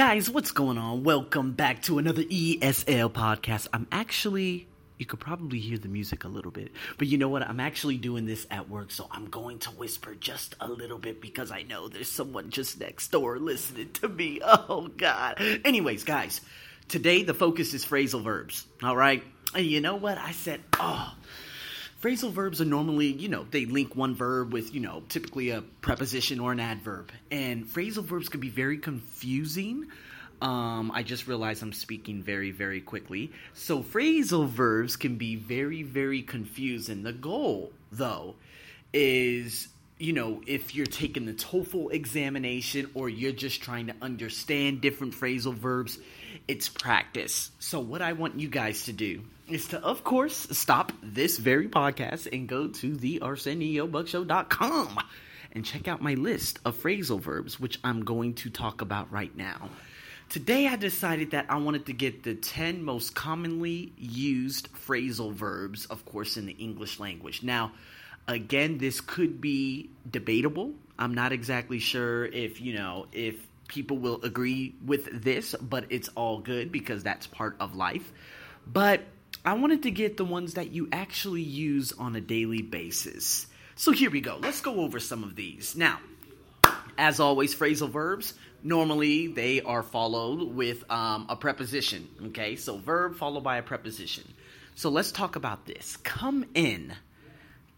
Guys, what's going on? Welcome back to another ESL podcast. I'm actually, you could probably hear the music a little bit, but you know what? I'm actually doing this at work, so I'm going to whisper just a little bit because I know there's someone just next door listening to me. Oh, God. Anyways, guys, today the focus is phrasal verbs, all right? And you know what? I said, oh, Phrasal verbs are normally, you know, they link one verb with, you know, typically a preposition or an adverb. And phrasal verbs can be very confusing. Um, I just realized I'm speaking very, very quickly. So phrasal verbs can be very, very confusing. The goal, though, is you know, if you're taking the TOEFL examination or you're just trying to understand different phrasal verbs, it's practice. So, what I want you guys to do is to, of course, stop this very podcast and go to the ArsenioBuckshow.com and check out my list of phrasal verbs, which I'm going to talk about right now. Today, I decided that I wanted to get the 10 most commonly used phrasal verbs, of course, in the English language. Now, Again, this could be debatable. I'm not exactly sure if, you know, if people will agree with this, but it's all good because that's part of life. But I wanted to get the ones that you actually use on a daily basis. So here we go. Let's go over some of these. Now, as always, phrasal verbs, normally they are followed with um, a preposition. Okay, so verb followed by a preposition. So let's talk about this. Come in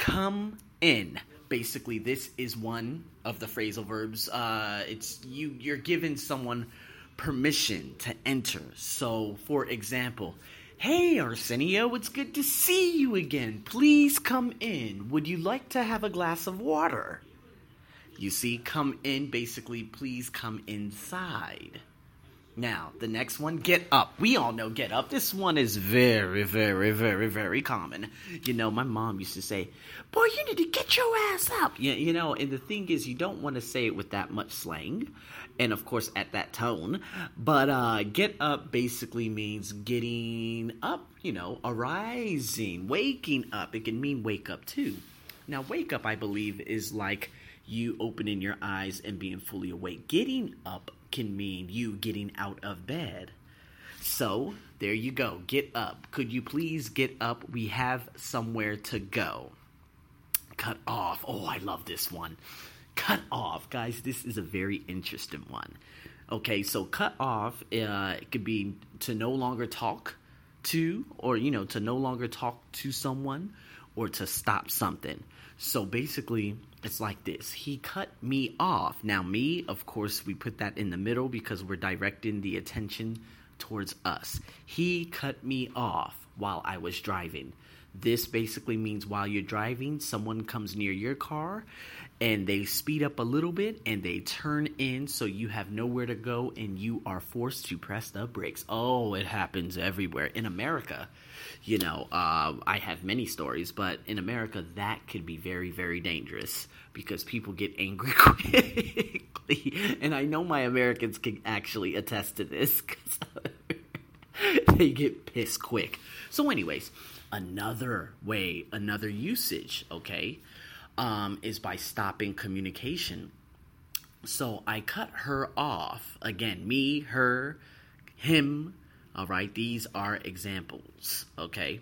come in. Basically, this is one of the phrasal verbs. Uh, it's you. You're giving someone permission to enter. So, for example, Hey Arsenio, it's good to see you again. Please come in. Would you like to have a glass of water? You see, come in basically, please come inside. Now, the next one, get up. We all know get up. This one is very, very, very, very common. You know, my mom used to say, Boy, you need to get your ass up. You, you know, and the thing is, you don't want to say it with that much slang. And of course, at that tone. But uh, get up basically means getting up, you know, arising, waking up. It can mean wake up too. Now, wake up, I believe, is like you opening your eyes and being fully awake. Getting up can mean you getting out of bed. So, there you go. Get up. Could you please get up? We have somewhere to go. Cut off. Oh, I love this one. Cut off. Guys, this is a very interesting one. Okay, so cut off, uh, it could be to no longer talk to, or, you know, to no longer talk to someone, or to stop something. So basically, it's like this. He cut me off. Now, me, of course, we put that in the middle because we're directing the attention towards us. He cut me off while I was driving. This basically means while you're driving, someone comes near your car and they speed up a little bit and they turn in so you have nowhere to go and you are forced to press the brakes. Oh, it happens everywhere. In America, you know, uh, I have many stories, but in America, that could be very, very dangerous because people get angry quickly. and I know my Americans can actually attest to this because they get pissed quick. So, anyways, another way, another usage, okay, um, is by stopping communication. So I cut her off. Again, me, her, him. All right, these are examples, okay?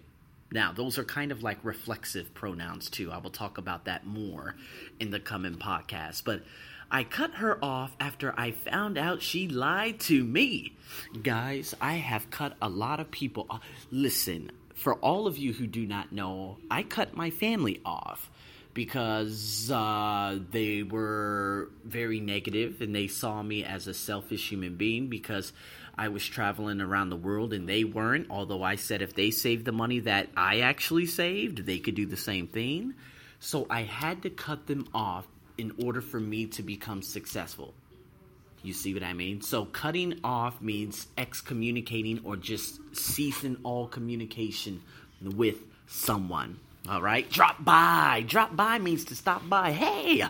Now, those are kind of like reflexive pronouns too. I will talk about that more in the coming podcast. But I cut her off after I found out she lied to me. Guys, I have cut a lot of people off. Listen, for all of you who do not know, I cut my family off because uh, they were very negative and they saw me as a selfish human being because I was traveling around the world and they weren't. Although I said if they saved the money that I actually saved, they could do the same thing. So I had to cut them off in order for me to become successful. You see what I mean? So cutting off means excommunicating or just ceasing all communication with someone. All right? Drop by. Drop by means to stop by. Hey,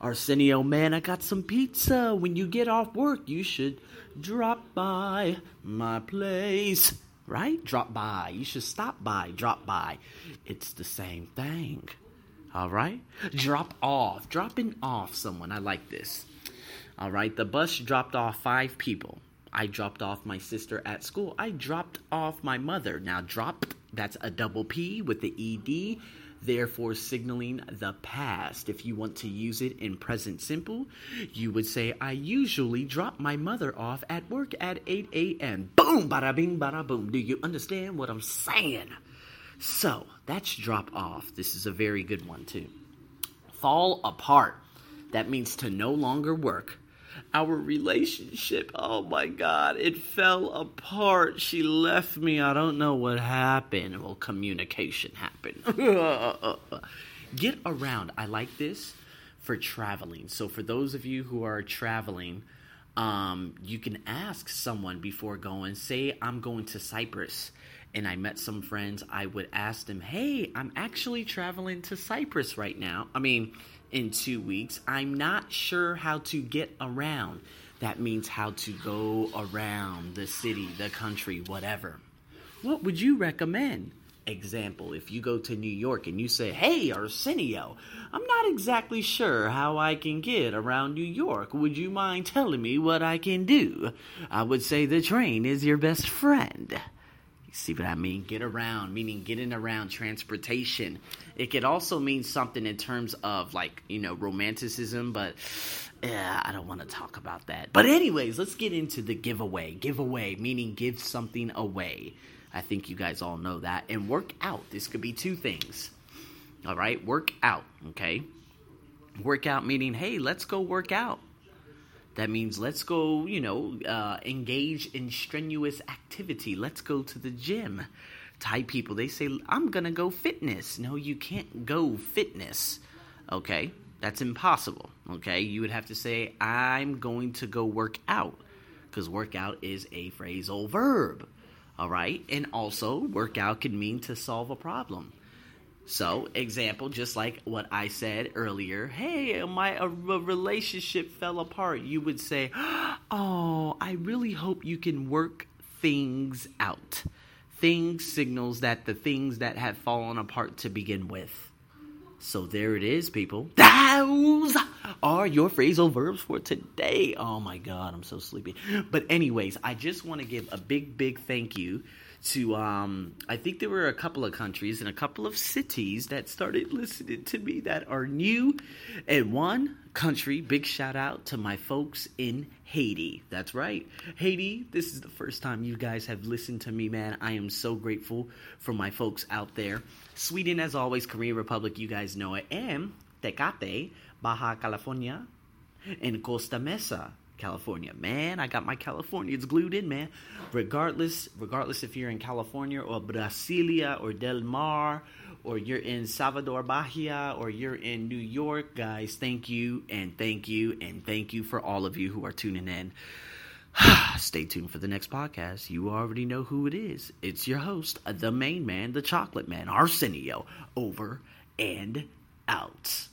Arsenio, man, I got some pizza. When you get off work, you should drop by my place. Right? Drop by. You should stop by. Drop by. It's the same thing. All right? Drop off. Dropping off someone. I like this. All right? The bus dropped off five people. I dropped off my sister at school. I dropped off my mother. Now, dropped, that's a double P with the ED, therefore signaling the past. If you want to use it in present simple, you would say, I usually drop my mother off at work at 8 a.m. Boom, bada bing, bada boom. Do you understand what I'm saying? So, that's drop off. This is a very good one, too. Fall apart. That means to no longer work our relationship. Oh my God, it fell apart. She left me. I don't know what happened. Well, communication happened. Get around. I like this for traveling. So, for those of you who are traveling, um, you can ask someone before going. Say, I'm going to Cyprus and I met some friends, I would ask them, Hey, I'm actually traveling to Cyprus right now. I mean, in two weeks. I'm not sure how to get around. That means how to go around the city, the country, whatever. What would you recommend? Example, if you go to New York and you say, Hey, Arsenio, I'm not exactly sure how I can get around New York. Would you mind telling me what I can do? I would say the train is your best friend. See what I mean? Get around, meaning getting around transportation. It could also mean something in terms of like, you know, romanticism, but yeah, I don't want to talk about that. But, anyways, let's get into the giveaway. Giveaway, meaning give something away. I think you guys all know that. And work out. This could be two things. All right, work out, okay? Work out meaning, hey, let's go work out. That means let's go, you know, uh, engage in strenuous activity. Let's go to the gym. Thai people, they say, I'm going to go fitness. No, you can't go fitness. Okay? That's impossible. Okay? You would have to say, I'm going to go work out. Because workout is a phrasal verb. All right? And also, workout can mean to solve a problem. So, example, just like what I said earlier, hey, my a, a relationship fell apart. You would say, "Oh, I really hope you can work things out." Things signals that the things that have fallen apart to begin with. So there it is, people. Those are your phrasal verbs for today. Oh my god, I'm so sleepy. But anyways, I just want to give a big, big thank you to um, I think there were a couple of countries and a couple of cities that started listening to me that are new. And one country, big shout out to my folks in Haiti. That's right. Haiti, this is the first time you guys have listened to me, man. I am so grateful for my folks out there. Sweden, as always, Korean Republic, you guys know it. And Tecate, Baja California, and Costa Mesa. California. Man, I got my Californians glued in, man. Regardless, regardless if you're in California or Brasilia or Del Mar or you're in Salvador Bahia or you're in New York, guys, thank you and thank you and thank you for all of you who are tuning in. Stay tuned for the next podcast. You already know who it is. It's your host, the main man, the chocolate man, Arsenio, over and out.